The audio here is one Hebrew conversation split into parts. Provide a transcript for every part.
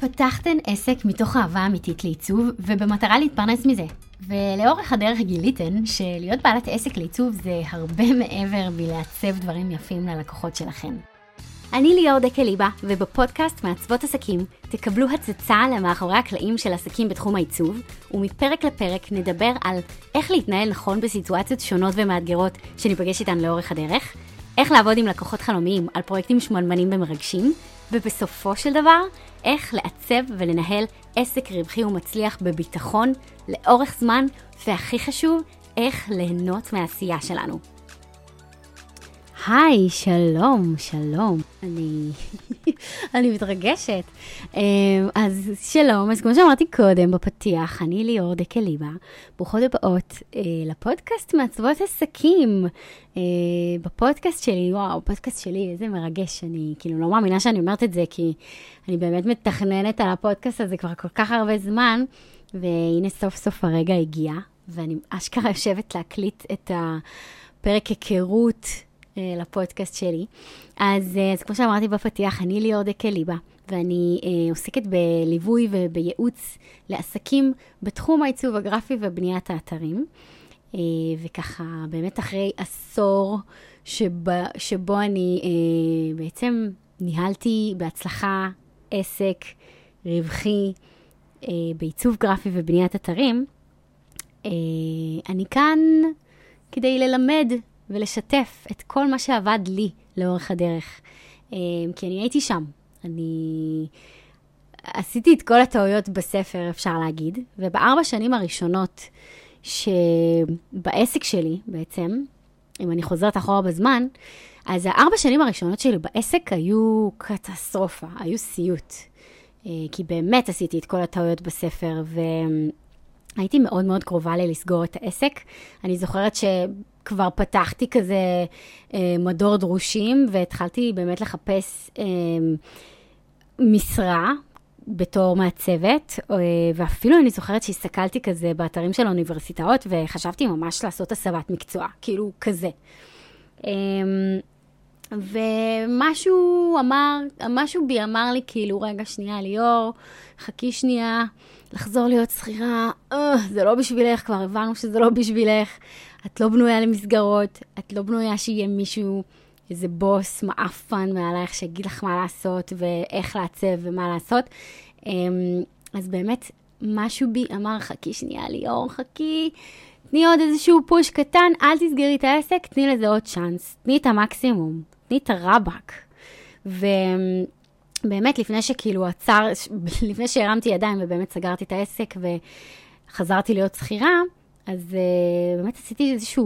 פתחתן עסק מתוך אהבה אמיתית לעיצוב, ובמטרה להתפרנס מזה. ולאורך הדרך גיליתן שלהיות בעלת עסק לעיצוב זה הרבה מעבר מלעצב דברים יפים ללקוחות שלכן. אני ליאור דקליבה, ובפודקאסט מעצבות עסקים תקבלו הצצה למאחורי הקלעים של עסקים בתחום העיצוב, ומפרק לפרק נדבר על איך להתנהל נכון בסיטואציות שונות ומאתגרות שניפגש איתן לאורך הדרך, איך לעבוד עם לקוחות חלומיים על פרויקטים שמנמנים ומרגשים, ובסופו של דבר, איך לעצב ולנהל עסק רווחי ומצליח בביטחון לאורך זמן, והכי חשוב, איך ליהנות מהעשייה שלנו. היי, שלום, שלום. אני, אני מתרגשת. אמ, אז שלום, אז כמו שאמרתי קודם בפתיח, אני ליאור דקליבה, ברוכות הבאות אה, לפודקאסט מעצבות עסקים. אה, בפודקאסט שלי, וואו, הפודקאסט שלי, איזה מרגש. אני כאילו לא מאמינה שאני אומרת את זה, כי אני באמת מתכננת על הפודקאסט הזה כבר כל כך הרבה זמן, והנה סוף סוף הרגע הגיע, ואני אשכרה יושבת להקליט את הפרק היכרות. אה, לפודקאסט שלי. אז, אה, אז כמו שאמרתי בפתיח, אני ליאור דקליבה, ואני אה, עוסקת בליווי ובייעוץ לעסקים בתחום העיצוב הגרפי ובניית האתרים. אה, וככה, באמת אחרי עשור שבא, שבו אני אה, בעצם ניהלתי בהצלחה עסק רווחי אה, בעיצוב גרפי ובניית אתרים, אה, אני כאן כדי ללמד ולשתף את כל מה שעבד לי לאורך הדרך. אה, כי אני הייתי שם. אני עשיתי את כל הטעויות בספר, אפשר להגיד, ובארבע שנים הראשונות שבעסק שלי בעצם, אם אני חוזרת אחורה בזמן, אז הארבע שנים הראשונות שלי בעסק היו קטסטרופה, היו סיוט. אה, כי באמת עשיתי את כל הטעויות בספר, והייתי מאוד מאוד קרובה ללסגור את העסק. אני זוכרת ש... כבר פתחתי כזה אה, מדור דרושים, והתחלתי באמת לחפש אה, משרה בתור מעצבת, אה, ואפילו אני זוכרת שהסתכלתי כזה באתרים של האוניברסיטאות, וחשבתי ממש לעשות הסבת מקצוע, כאילו כזה. אה, ומשהו אמר, משהו בי אמר לי, כאילו, רגע, שנייה, ליאור, חכי שנייה, לחזור להיות שכירה, אה, זה לא בשבילך, כבר הבנו שזה לא בשבילך. את לא בנויה למסגרות, את לא בנויה שיהיה מישהו, איזה בוס מעפן מעלייך שיגיד לך מה לעשות ואיך לעצב ומה לעשות. אמ, אז באמת, משהו בי אמר, חכי שנייה ליאור, חכי, תני עוד איזשהו פוש קטן, אל תסגרי את העסק, תני לזה עוד צ'אנס, תני את המקסימום, תני את הרבאק. ובאמת, לפני שכאילו עצר, לפני שהרמתי ידיים ובאמת סגרתי את העסק וחזרתי להיות שכירה, אז uh, באמת עשיתי איזושהי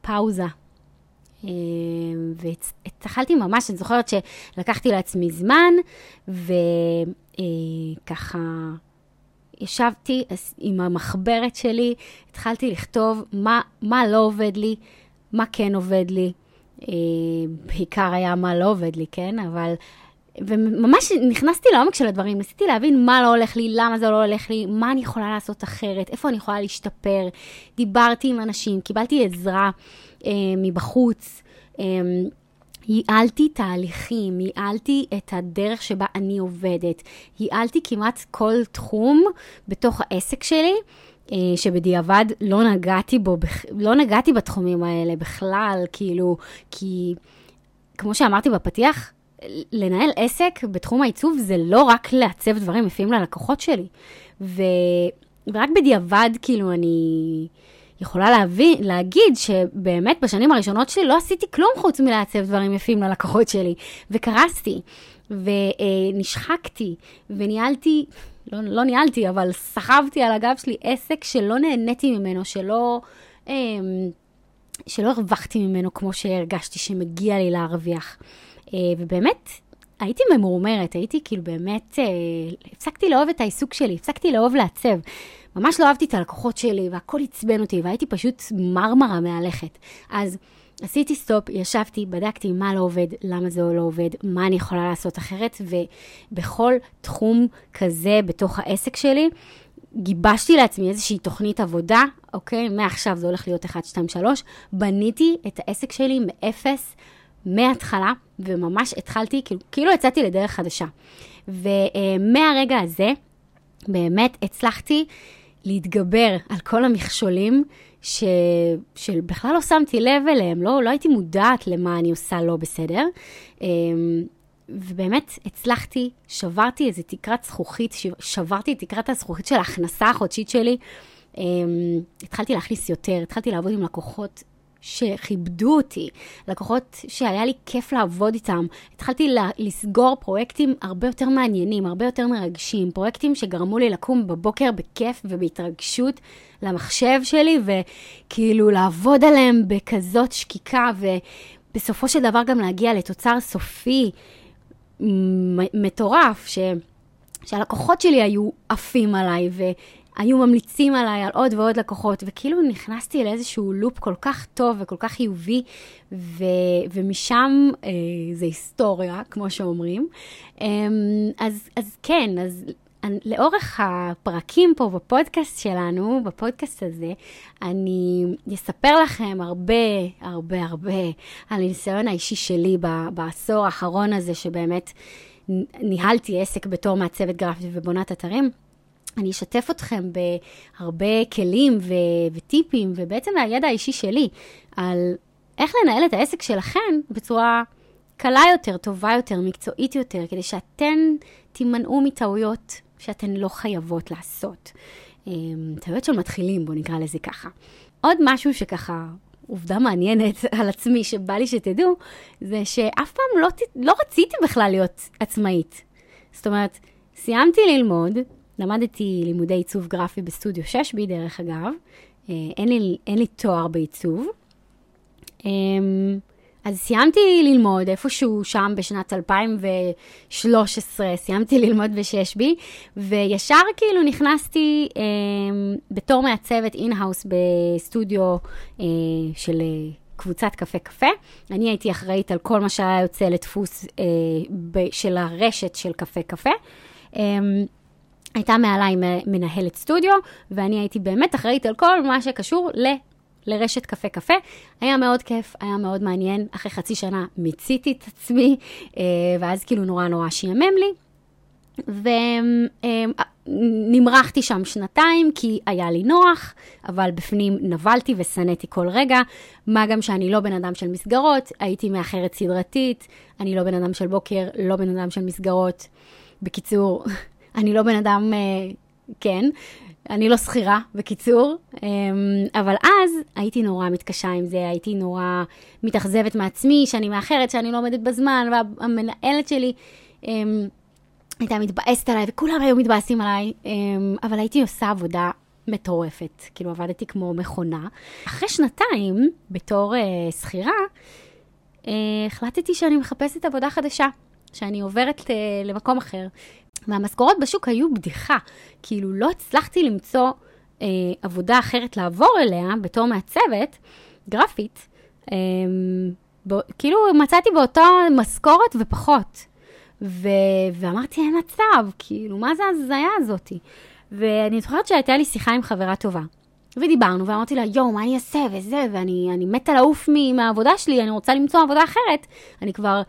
פאוזה. Uh, והתחלתי ממש, אני זוכרת שלקחתי לעצמי זמן, וככה uh, ישבתי עם המחברת שלי, התחלתי לכתוב מה, מה לא עובד לי, מה כן עובד לי. בעיקר היה מה לא עובד לי, כן? אבל וממש נכנסתי לעומק של הדברים, ניסיתי להבין מה לא הולך לי, למה זה לא הולך לי, מה אני יכולה לעשות אחרת, איפה אני יכולה להשתפר. דיברתי עם אנשים, קיבלתי עזרה אה, מבחוץ. אה, ייעלתי תהליכים, ייעלתי את הדרך שבה אני עובדת, ייעלתי כמעט כל תחום בתוך העסק שלי, אה, שבדיעבד לא נגעתי בו, לא נגעתי בתחומים האלה בכלל, כאילו, כי כמו שאמרתי בפתיח, לנהל עסק בתחום העיצוב זה לא רק לעצב דברים יפים ללקוחות שלי. ו... ורק בדיעבד, כאילו, אני יכולה להבין, להגיד שבאמת בשנים הראשונות שלי לא עשיתי כלום חוץ מלעצב דברים יפים ללקוחות שלי. וקרסתי, ונשחקתי, וניהלתי, לא, לא ניהלתי, אבל סחבתי על הגב שלי עסק שלא נהניתי ממנו, שלא... אמ, שלא הרווחתי ממנו כמו שהרגשתי שמגיע לי להרוויח. אה, ובאמת, הייתי ממורמרת, הייתי כאילו באמת, אה, הפסקתי לאהוב את העיסוק שלי, הפסקתי לאהוב לעצב. ממש לא אהבתי את הלקוחות שלי, והכל עצבן אותי, והייתי פשוט מרמרה מהלכת. אז עשיתי סטופ, ישבתי, בדקתי מה לא עובד, למה זה לא עובד, מה אני יכולה לעשות אחרת, ובכל תחום כזה בתוך העסק שלי, גיבשתי לעצמי איזושהי תוכנית עבודה, אוקיי? מעכשיו זה הולך להיות 1, 2, 3. בניתי את העסק שלי מאפס מההתחלה, וממש התחלתי, כאילו, כאילו יצאתי לדרך חדשה. ומהרגע הזה, באמת הצלחתי להתגבר על כל המכשולים ש... שבכלל לא שמתי לב אליהם, לא, לא הייתי מודעת למה אני עושה לא בסדר. אמ, ובאמת הצלחתי, שברתי איזה תקרת זכוכית, שברתי את תקרת הזכוכית של ההכנסה החודשית שלי. אמ, התחלתי להכניס יותר, התחלתי לעבוד עם לקוחות שכיבדו אותי, לקוחות שהיה לי כיף לעבוד איתם. התחלתי לסגור פרויקטים הרבה יותר מעניינים, הרבה יותר מרגשים, פרויקטים שגרמו לי לקום בבוקר בכיף ובהתרגשות למחשב שלי, וכאילו לעבוד עליהם בכזאת שקיקה, ובסופו של דבר גם להגיע לתוצר סופי מטורף, ש... שהלקוחות שלי היו עפים עליי, היו ממליצים עליי על עוד ועוד לקוחות, וכאילו נכנסתי לאיזשהו לופ כל כך טוב וכל כך חיובי, ו, ומשם אה, זה היסטוריה, כמו שאומרים. אה, אז, אז כן, אז לאורך הפרקים פה בפודקאסט שלנו, בפודקאסט הזה, אני אספר לכם הרבה, הרבה, הרבה על הניסיון האישי שלי בעשור האחרון הזה, שבאמת ניהלתי עסק בתור מעצבת גרפית ובונת אתרים. אני אשתף אתכם בהרבה כלים ו- וטיפים, ובעצם מהידע האישי שלי, על איך לנהל את העסק שלכם בצורה קלה יותר, טובה יותר, מקצועית יותר, כדי שאתן תימנעו מטעויות שאתן לא חייבות לעשות. אמ, טעויות של מתחילים, בואו נקרא לזה ככה. עוד משהו שככה, עובדה מעניינת על עצמי, שבא לי שתדעו, זה שאף פעם לא, לא רציתי בכלל להיות עצמאית. זאת אומרת, סיימתי ללמוד, למדתי לימודי עיצוב גרפי בסטודיו 6 בי, דרך אגב. אה, אין לי, אין לי תואר בעיצוב. אמ, אז סיימתי ללמוד איפשהו שם בשנת 2013, סיימתי ללמוד ב-6B, וישר כאילו נכנסתי אה, בתור מעצבת in-house בסטודיו אה, של אה, קבוצת קפה קפה. אני הייתי אחראית על כל מה שהיה יוצא לדפוס אה, ב- של הרשת של קפה קפה. אה, הייתה מעליי מנהלת סטודיו, ואני הייתי באמת אחראית על כל מה שקשור ל... לרשת קפה קפה. היה מאוד כיף, היה מאוד מעניין. אחרי חצי שנה מיציתי את עצמי, אה, ואז כאילו נורא נורא שיאמם לי. ונמרחתי שם שנתיים כי היה לי נוח, אבל בפנים נבלתי ושנאתי כל רגע. מה גם שאני לא בן אדם של מסגרות, הייתי מאחרת סדרתית, אני לא בן אדם של בוקר, לא בן אדם של מסגרות. בקיצור, אני לא בן אדם, אה, כן, אני לא שכירה, בקיצור, אמ, אבל אז הייתי נורא מתקשה עם זה, הייתי נורא מתאכזבת מעצמי, שאני מאחרת, שאני לא עומדת בזמן, והמנהלת שלי אמ, הייתה מתבאסת עליי, וכולם היו מתבאסים עליי, אמ, אבל הייתי עושה עבודה מטורפת, כאילו עבדתי כמו מכונה. אחרי שנתיים, בתור uh, שכירה, uh, החלטתי שאני מחפשת עבודה חדשה, שאני עוברת uh, למקום אחר. והמשכורות בשוק היו בדיחה. כאילו, לא הצלחתי למצוא אה, עבודה אחרת לעבור אליה בתור מעצבת גרפית. אה, ב, כאילו, מצאתי באותו משכורת ופחות. ו, ואמרתי, אין מצב, כאילו, מה זה ההזיה הזאתי? ואני זוכרת שהייתה לי שיחה עם חברה טובה. ודיברנו, ואמרתי לה, יואו, מה אני אעשה, וזה, ואני מתה לעוף מהעבודה שלי, אני רוצה למצוא עבודה אחרת. אני כבר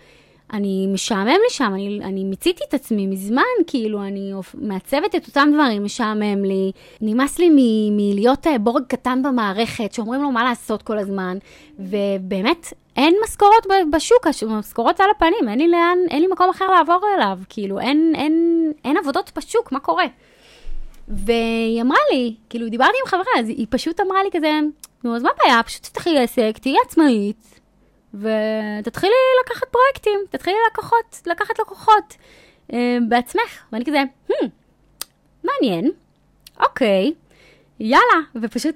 אני משעמם לי שם, אני, אני מיציתי את עצמי מזמן, כאילו, אני מעצבת את אותם דברים, משעמם לי. נמאס לי מלהיות אה, בורג קטן במערכת, שאומרים לו מה לעשות כל הזמן, ובאמת, אין משכורות בשוק, משכורות על הפנים, אין לי לאן, אין לי מקום אחר לעבור אליו, כאילו, אין, אין, אין עבודות בשוק, מה קורה? והיא אמרה לי, כאילו, דיברתי עם חברה, אז היא פשוט אמרה לי כזה, נו, אז מה הבעיה? פשוט תפתחי עסק, תהיי עצמאית, ותתחילי לקחת פרויקטים, תתחילי לקוחות, לקחת לקוחות אה, בעצמך. ואני כזה, hmm, מעניין, אוקיי, יאללה, ופשוט,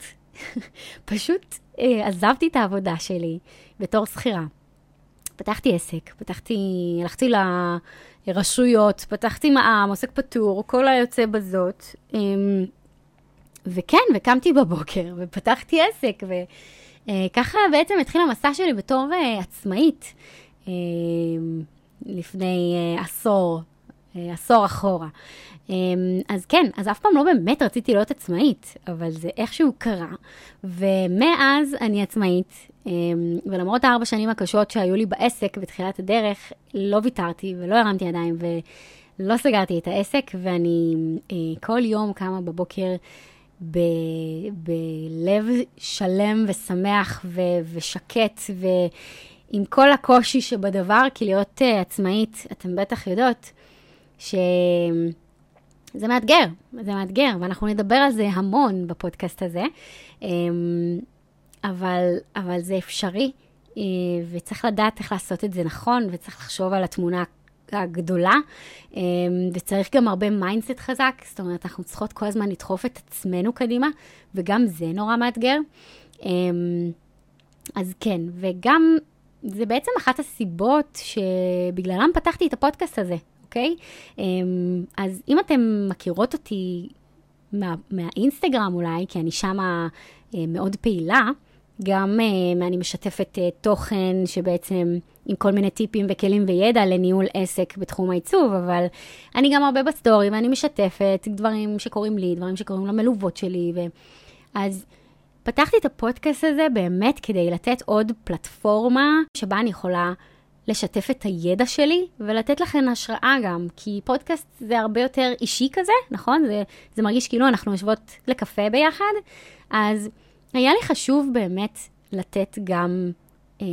פשוט אה, עזבתי את העבודה שלי בתור שכירה. פתחתי עסק, פתחתי, הלכתי לרשויות, פתחתי מע"מ, עוסק פטור, כל היוצא בזאת. אה, וכן, וקמתי בבוקר ופתחתי עסק, ו... אה, ככה בעצם התחיל המסע שלי בתור uh, עצמאית uh, לפני uh, עשור, uh, עשור אחורה. אז כן, אז אף פעם לא באמת רציתי להיות עצמאית, אבל זה איכשהו קרה, ומאז אני עצמאית. ולמרות הארבע שנים הקשות שהיו לי בעסק בתחילת הדרך, לא ויתרתי ולא הרמתי ידיים ולא סגרתי את העסק, ואני כל יום קמה בבוקר ב, בלב שלם ושמח ו, ושקט, ועם כל הקושי שבדבר, כי להיות uh, עצמאית, אתן בטח יודעות, שזה מאתגר, זה מאתגר, ואנחנו נדבר על זה המון בפודקאסט הזה, um, אבל, אבל זה אפשרי, uh, וצריך לדעת איך לעשות את זה נכון, וצריך לחשוב על התמונה הגדולה, אמ, וצריך גם הרבה mindset חזק, זאת אומרת, אנחנו צריכות כל הזמן לדחוף את עצמנו קדימה, וגם זה נורא מאתגר. אמ, אז כן, וגם זה בעצם אחת הסיבות שבגללם פתחתי את הפודקאסט הזה, אוקיי? אמ, אז אם אתן מכירות אותי מה, מהאינסטגרם אולי, כי אני שמה אה, מאוד פעילה, גם אה, אני משתפת אה, תוכן שבעצם עם כל מיני טיפים וכלים וידע לניהול עסק בתחום העיצוב, אבל אני גם הרבה בסטורי ואני משתפת דברים שקורים לי, דברים שקורים למלוות שלי. ו... אז פתחתי את הפודקאסט הזה באמת כדי לתת עוד פלטפורמה שבה אני יכולה לשתף את הידע שלי ולתת לכם השראה גם, כי פודקאסט זה הרבה יותר אישי כזה, נכון? זה, זה מרגיש כאילו אנחנו יושבות לקפה ביחד, אז... היה לי חשוב באמת לתת גם אה,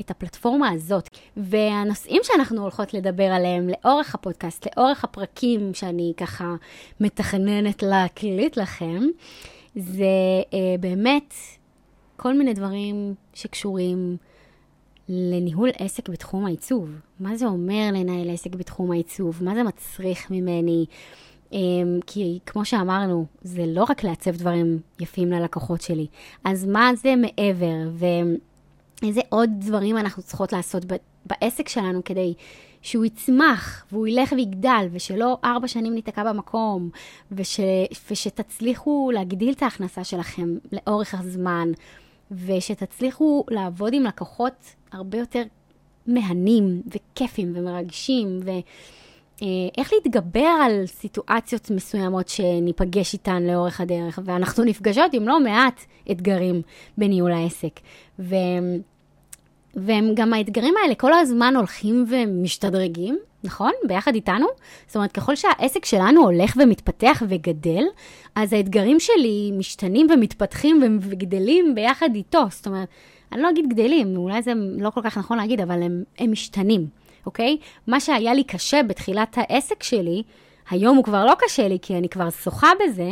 את הפלטפורמה הזאת. והנושאים שאנחנו הולכות לדבר עליהם לאורך הפודקאסט, לאורך הפרקים שאני ככה מתכננת להקליט לכם, זה אה, באמת כל מיני דברים שקשורים לניהול עסק בתחום העיצוב. מה זה אומר לנהל עסק בתחום העיצוב? מה זה מצריך ממני? אמ, כי כמו שאמרנו, זה לא רק לעצב דברים יפים ללקוחות שלי. אז מה זה מעבר, ואיזה עוד דברים אנחנו צריכות לעשות בעסק שלנו כדי שהוא יצמח והוא ילך ויגדל, ושלא ארבע שנים ניתקע במקום, וש, ושתצליחו להגדיל את ההכנסה שלכם לאורך הזמן, ושתצליחו לעבוד עם לקוחות הרבה יותר מהנים וכיפים ומרגשים. ו... אה, איך להתגבר על סיטואציות מסוימות שניפגש איתן לאורך הדרך, ואנחנו נפגשות עם לא מעט אתגרים בניהול העסק. ו... והם גם האתגרים האלה כל הזמן הולכים ומשתדרגים, נכון? ביחד איתנו. זאת אומרת, ככל שהעסק שלנו הולך ומתפתח וגדל, אז האתגרים שלי משתנים ומתפתחים וגדלים ביחד איתו. זאת אומרת, אני לא אגיד גדלים, אולי זה לא כל כך נכון להגיד, אבל הם, הם משתנים. אוקיי? מה שהיה לי קשה בתחילת העסק שלי, היום הוא כבר לא קשה לי, כי אני כבר שוחה בזה,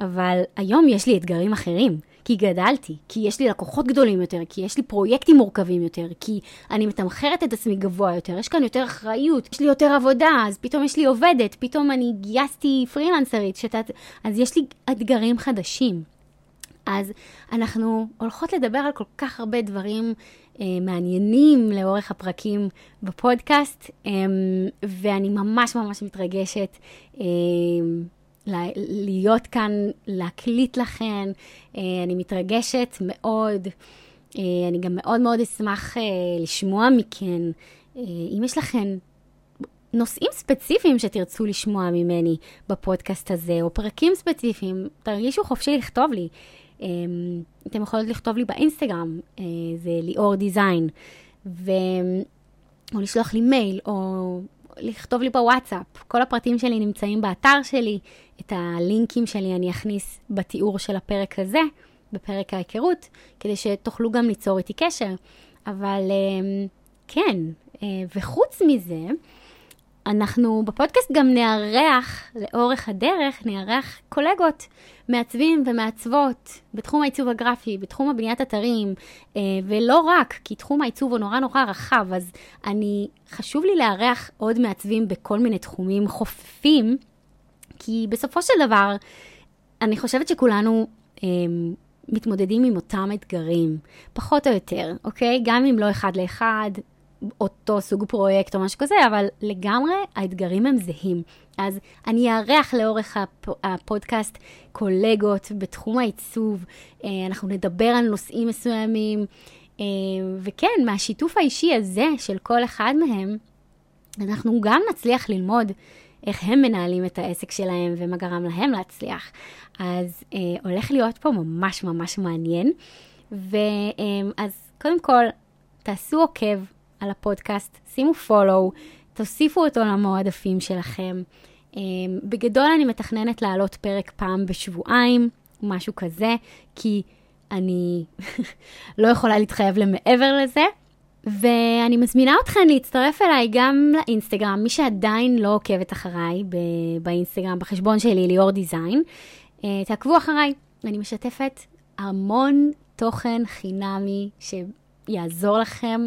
אבל היום יש לי אתגרים אחרים. כי גדלתי, כי יש לי לקוחות גדולים יותר, כי יש לי פרויקטים מורכבים יותר, כי אני מתמחרת את עצמי גבוה יותר, יש כאן יותר אחריות, יש לי יותר עבודה, אז פתאום יש לי עובדת, פתאום אני גייסתי פרילנסרית, שתת... אז יש לי אתגרים חדשים. אז אנחנו הולכות לדבר על כל כך הרבה דברים מעניינים לאורך הפרקים בפודקאסט, אה, ואני ממש ממש מתרגשת אה, להיות כאן, להקליט לכן. אה, אני מתרגשת מאוד. אה, אני גם מאוד מאוד אשמח אה, לשמוע מכן, אה, אם יש לכן נושאים ספציפיים שתרצו לשמוע ממני בפודקאסט הזה, או פרקים ספציפיים, תרגישו חופשי לכתוב לי. אמ, אתם יכולות לכתוב לי באינסטגרם, אה, זה ליאור דיזיין, ו... או לשלוח לי מייל, או לכתוב לי בוואטסאפ. כל הפרטים שלי נמצאים באתר שלי, את הלינקים שלי אני אכניס בתיאור של הפרק הזה, בפרק ההיכרות, כדי שתוכלו גם ליצור איתי קשר. אבל אמ, כן, אה, וחוץ מזה, אנחנו בפודקאסט גם נארח, לאורך הדרך, נארח קולגות, מעצבים ומעצבות בתחום העיצוב הגרפי, בתחום הבניית אתרים, אה, ולא רק, כי תחום העיצוב הוא נורא נורא רחב, אז אני, חשוב לי לארח עוד מעצבים בכל מיני תחומים חופפים, כי בסופו של דבר, אני חושבת שכולנו אה, מתמודדים עם אותם אתגרים, פחות או יותר, אוקיי? גם אם לא אחד לאחד, אותו סוג פרויקט או משהו כזה, אבל לגמרי האתגרים הם זהים. אז אני אארח לאורך הפ... הפודקאסט קולגות בתחום העיצוב, אה, אנחנו נדבר על נושאים מסוימים, אה, וכן, מהשיתוף האישי הזה של כל אחד מהם, אנחנו גם נצליח ללמוד איך הם מנהלים את העסק שלהם ומה גרם להם להצליח. אז אה, הולך להיות פה ממש ממש מעניין. ואז קודם כל, תעשו עוקב על הפודקאסט, שימו follow, תוסיפו אותו למועדפים שלכם. בגדול אני מתכננת להעלות פרק פעם בשבועיים, משהו כזה, כי אני לא יכולה להתחייב למעבר לזה. ואני מזמינה אתכן להצטרף אליי גם לאינסטגרם, מי שעדיין לא עוקבת אחריי באינסטגרם, בחשבון שלי, ליאור דיזיין, אה, תעקבו אחריי. אני משתפת המון תוכן חינמי שיעזור לכם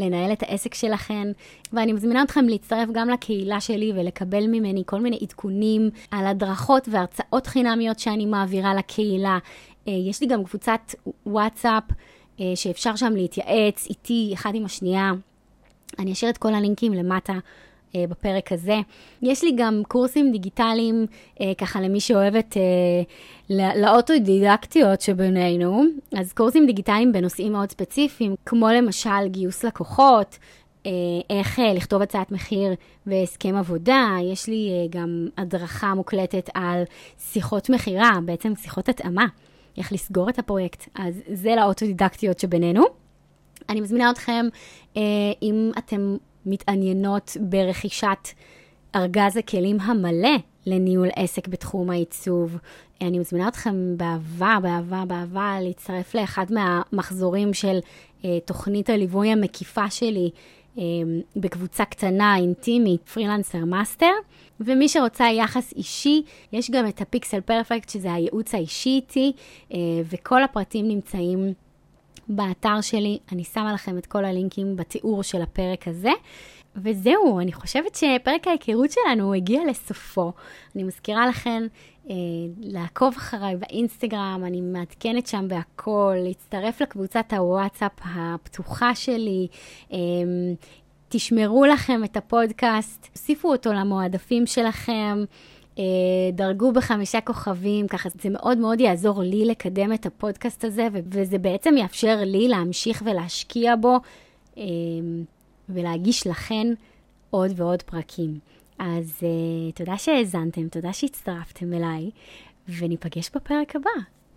לנהל את העסק שלכם, ואני מזמינה אתכם להצטרף גם לקהילה שלי ולקבל ממני כל מיני עדכונים על הדרכות והרצאות חינמיות שאני מעבירה לקהילה. אה, יש לי גם קבוצת וואטסאפ. אה, שאפשר שם להתייעץ איתי, אחד עם השנייה. אני אשאיר את כל הלינקים למטה בפרק הזה. יש לי גם קורסים דיגיטליים, אה, ככה למי שאוהבת לאוטודידקטיות שבינינו, אז קורסים דיגיטליים בנושאים מאוד ספציפיים, כמו למשל גיוס לקוחות, איך לכתוב הצעת מחיר והסכם עבודה. יש לי גם הדרכה מוקלטת על שיחות מכירה, בעצם שיחות התאמה. איך לסגור את הפרויקט. אז זה לאוטודידקטיות שבינינו. אני מזמינה אתכם, אה, אם אתם מתעניינות ברכישת ארגז הכלים המלא לניהול עסק בתחום העיצוב, אני מזמינה אתכם באהבה, באהבה, באהבה להצטרף לאחד מהמחזורים של אה, תוכנית הליווי המקיפה שלי אה, בקבוצה קטנה, אינטימית, Freelancer Master. ומי שרוצה יחס אישי, יש גם את ה Pixel Perfect, שזה הייעוץ האישי איתי, אה, וכל הפרטים נמצאים באתר שלי. אני שמה לכם את כל הלינקים בתיאור של הפרק הזה. וזהו, אני חושבת שפרק ההיכרות שלנו הגיע לסופו. אני מזכירה לכם אה, לעקוב אחריי באינסטגרם, אני מעדכנת שם בהכל, להצטרף לקבוצת הוואטסאפ הפתוחה שלי. אה, תשמרו לכם את הפודקאסט, תוסיפו אותו למועדפים שלכם. אה, דרגו בחמישה כוכבים, ככה זה מאוד מאוד יעזור לי לקדם את הפודקאסט הזה, וזה בעצם יאפשר לי להמשיך ולהשקיע בו אה, ולהגיש לכן עוד ועוד פרקים. אז uh, תודה שהאזנתם, תודה שהצטרפתם אליי, וניפגש בפרק הבא.